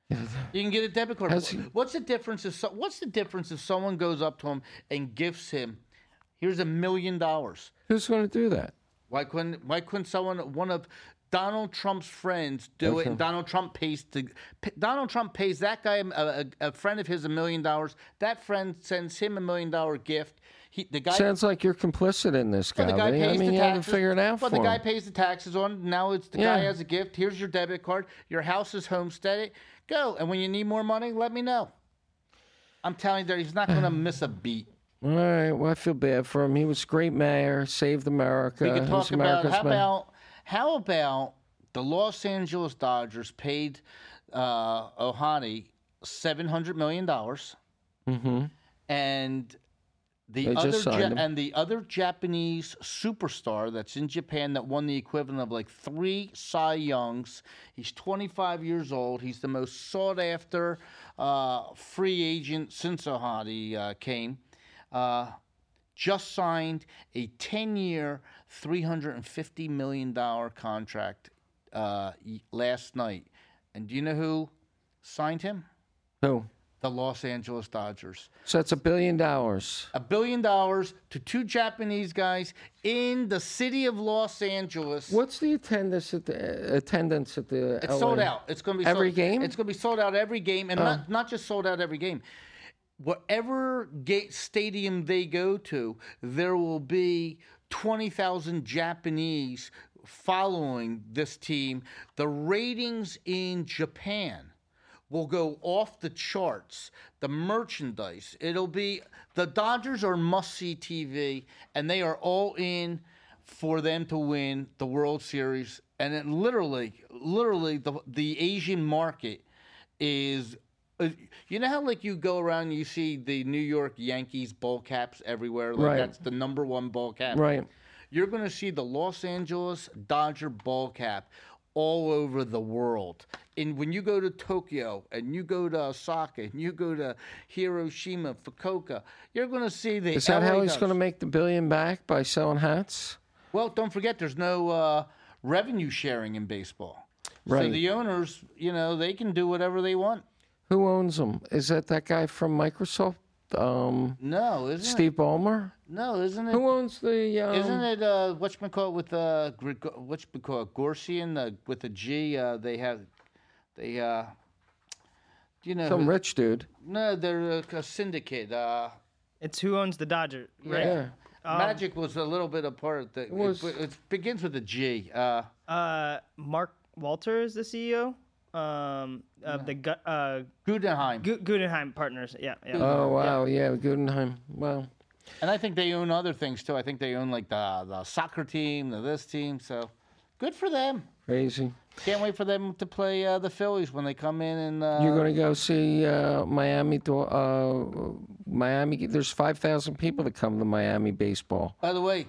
You can get a debit card. How's he- What's the difference if so, what's the difference if someone goes up to him and gifts him, here's a million dollars? Who's going to do that? Why couldn't Why couldn't someone one of Donald Trump's friends do it? And Donald Trump pays to Donald Trump pays that guy a, a, a friend of his a million dollars. That friend sends him a million dollar gift. He, the guy. Sounds like you're complicit in this, well, the guy pays I mean, the taxes. haven't it out But the guy him. pays the taxes on. Now it's the guy has a gift. Here's your debit card. Your house is homesteaded. Go. And when you need more money, let me know. I'm telling you, that he's not going to miss a beat. All right. Well, I feel bad for him. He was a great mayor, saved America. We could He's talk about America's how mayor. about how about the Los Angeles Dodgers paid uh, Ohtani seven hundred million dollars, and the Mm-hmm. They other him. and the other Japanese superstar that's in Japan that won the equivalent of like three Cy Youngs. He's twenty five years old. He's the most sought after uh, free agent since Ohtani uh, came. Uh, just signed a 10 year, $350 million contract uh, last night. And do you know who signed him? Who? The Los Angeles Dodgers. So that's a billion dollars. A billion dollars to two Japanese guys in the city of Los Angeles. What's the attendance at the attendance at the? It's LA? sold out. It's going to be Every sold, game? It's going to be sold out every game, and not not just sold out every game. Whatever gate stadium they go to, there will be twenty thousand Japanese following this team. The ratings in Japan will go off the charts. The merchandise, it'll be the Dodgers are must see TV, and they are all in for them to win the World Series. And it literally, literally, the the Asian market is. Uh, You know how like you go around and you see the New York Yankees ball caps everywhere, like Right. that's the number one ball cap. Right. You're going to see the Los Angeles Dodger ball cap all over the world. And when you go to Tokyo and you go to Osaka and you go to Hiroshima, Fukuoka, you're going to see the. Is that LA how he's going to make the billion back by selling hats? Well, don't forget, there's no uh, revenue sharing in baseball. Right. So the owners, you know, they can do whatever they want. Who owns them? Is that that guy from Microsoft? Um, No, isn't Steve Ballmer. No, isn't it? Who owns the? Um, Isn't it uh, whatchamacallit with uh, Greg- whatchamacallit Gorsian uh, with a G? Uh, they have, they uh, you know, some who- rich dude? no, they're a, a syndicate. Uh, It's who owns the Dodger, right? Yeah. Um, Magic was a little bit a part of the. It, was- it begins with a G. Uh, Uh, Mark Walter is the CEO um, of the Gu- uh, Guggenheim. Gu- Guggenheim Partners. Yeah, yeah. Oh wow, yeah, Guggenheim. Wow. And I think they own other things too. I think they own like the the soccer team, the this team. So good for them. Crazy. Can't wait for them to play uh, the Phillies when they come in and. Uh, You're gonna go see uh, Miami? Do- Uh, Miami. There's five thousand people that come to Miami baseball. By the way,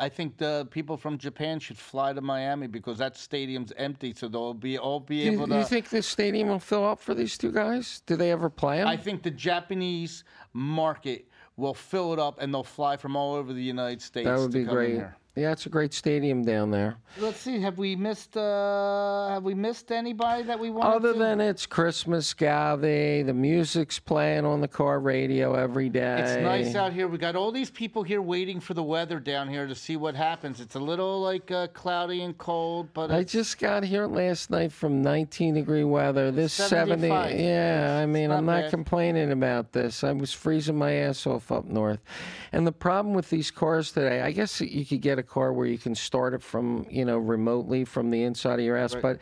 I think the people from Japan should fly to Miami because that stadium's empty, so they'll be all be Do able do to. you think this stadium will fill up for these two guys? Do they ever play them? I think the Japanese market will fill it up, and they'll fly from all over the United States. that would to be come in great. here. Yeah, it's a great stadium down there. Let's see. Have we missed? Uh, have we missed anybody that we wanted Other to? than it's Christmas, Govy, the music's playing on the car radio every day. It's nice out here. We got all these people here waiting for the weather down here to see what happens. It's a little like uh, cloudy and cold, but I just got here last night from 19 degree weather. This 70, yeah, I mean, not I'm not bad. complaining about this. I was freezing my ass off up north. And the problem with these cars today, I guess you could get a car where you can start it from, you know, remotely from the inside of your ass, but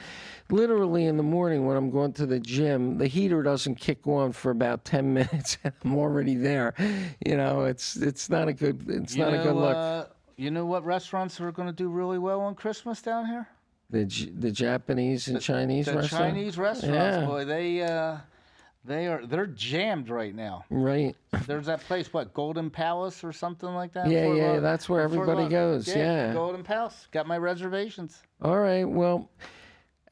literally in the morning when I'm going to the gym, the heater doesn't kick on for about 10 minutes and I'm already there. You know, it's it's not a good it's you not know, a good look. Uh, you know what restaurants are going to do really well on Christmas down here? the the Japanese and Chinese the restaurant. Chinese restaurants, Yeah. boy, they uh, they are they're jammed right now. Right. There's that place, what Golden Palace or something like that. Yeah, Fort yeah, that's where Fort everybody goes, yeah. Golden Palace. Got my reservations. All right. Well,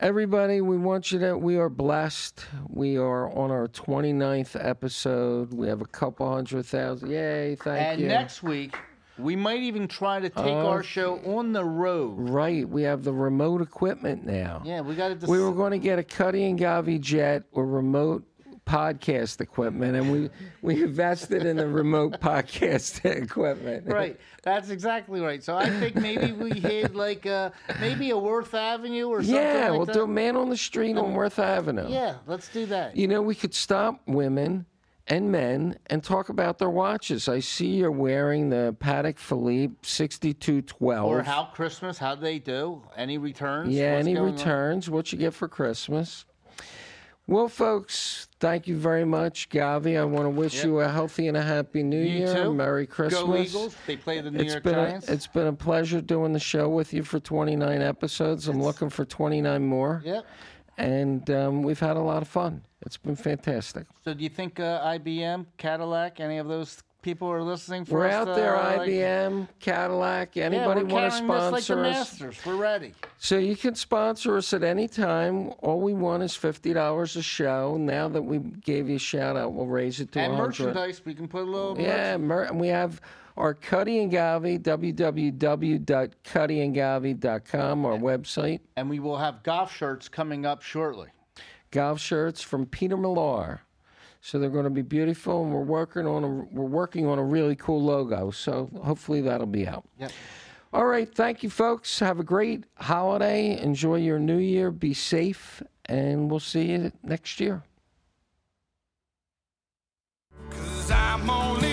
everybody, we want you to, we are blessed. We are on our 29th episode. We have a couple hundred thousand. Yay. Thank and you. And next week, we might even try to take Oh. our show on the road. Right. We have the remote equipment now. Yeah, we got to. We were going to get a Cutty and Govy jet or remote podcast equipment, and we, we invested in the remote podcast equipment. Right, that's exactly right. So I think maybe we hit like uh, maybe a Worth Avenue or something Yeah, like we'll that. do a man on the street on Worth Avenue. Yeah, let's do that. You know, we could stop women and men and talk about their watches. I see you're wearing the Patek Philippe 6212. Or how Christmas? How do they do? Any returns? Yeah, What's any going on? returns? What you get for Christmas? Well, folks, thank you very much, Govy. I want to wish Yep. you a healthy and a happy New You Year. too. Merry Christmas. Go Eagles! They play the New It's York been a, Giants. it's been a pleasure doing the show with you for 29 episodes. I'm looking for 29 more, Yep. and um, we've had a lot of fun. It's been fantastic. So do you think uh, IBM, Cadillac, any of those people are listening for us. We're us? out there, uh, like- IBM, Cadillac. Yeah, Anybody we're want to this like the sponsor us? Masters. We're ready. So you can sponsor us at any time. All we want is fifty dollars a show. Now that we gave you a shout out, we'll raise it to And 100. merchandise, we can put a little. Yeah, mer- and we have our Cutty and Govy, www.cuttyandgovy.com, our website. And we will have golf shirts coming up shortly. Golf shirts from Peter Millar. So they're going to be beautiful, and we're working on a we're working on a really cool logo. So hopefully that'll be out. Yep. All right, thank you, folks. Have a great holiday. Enjoy your new year. Be safe, and we'll see you next year. Cause I'm only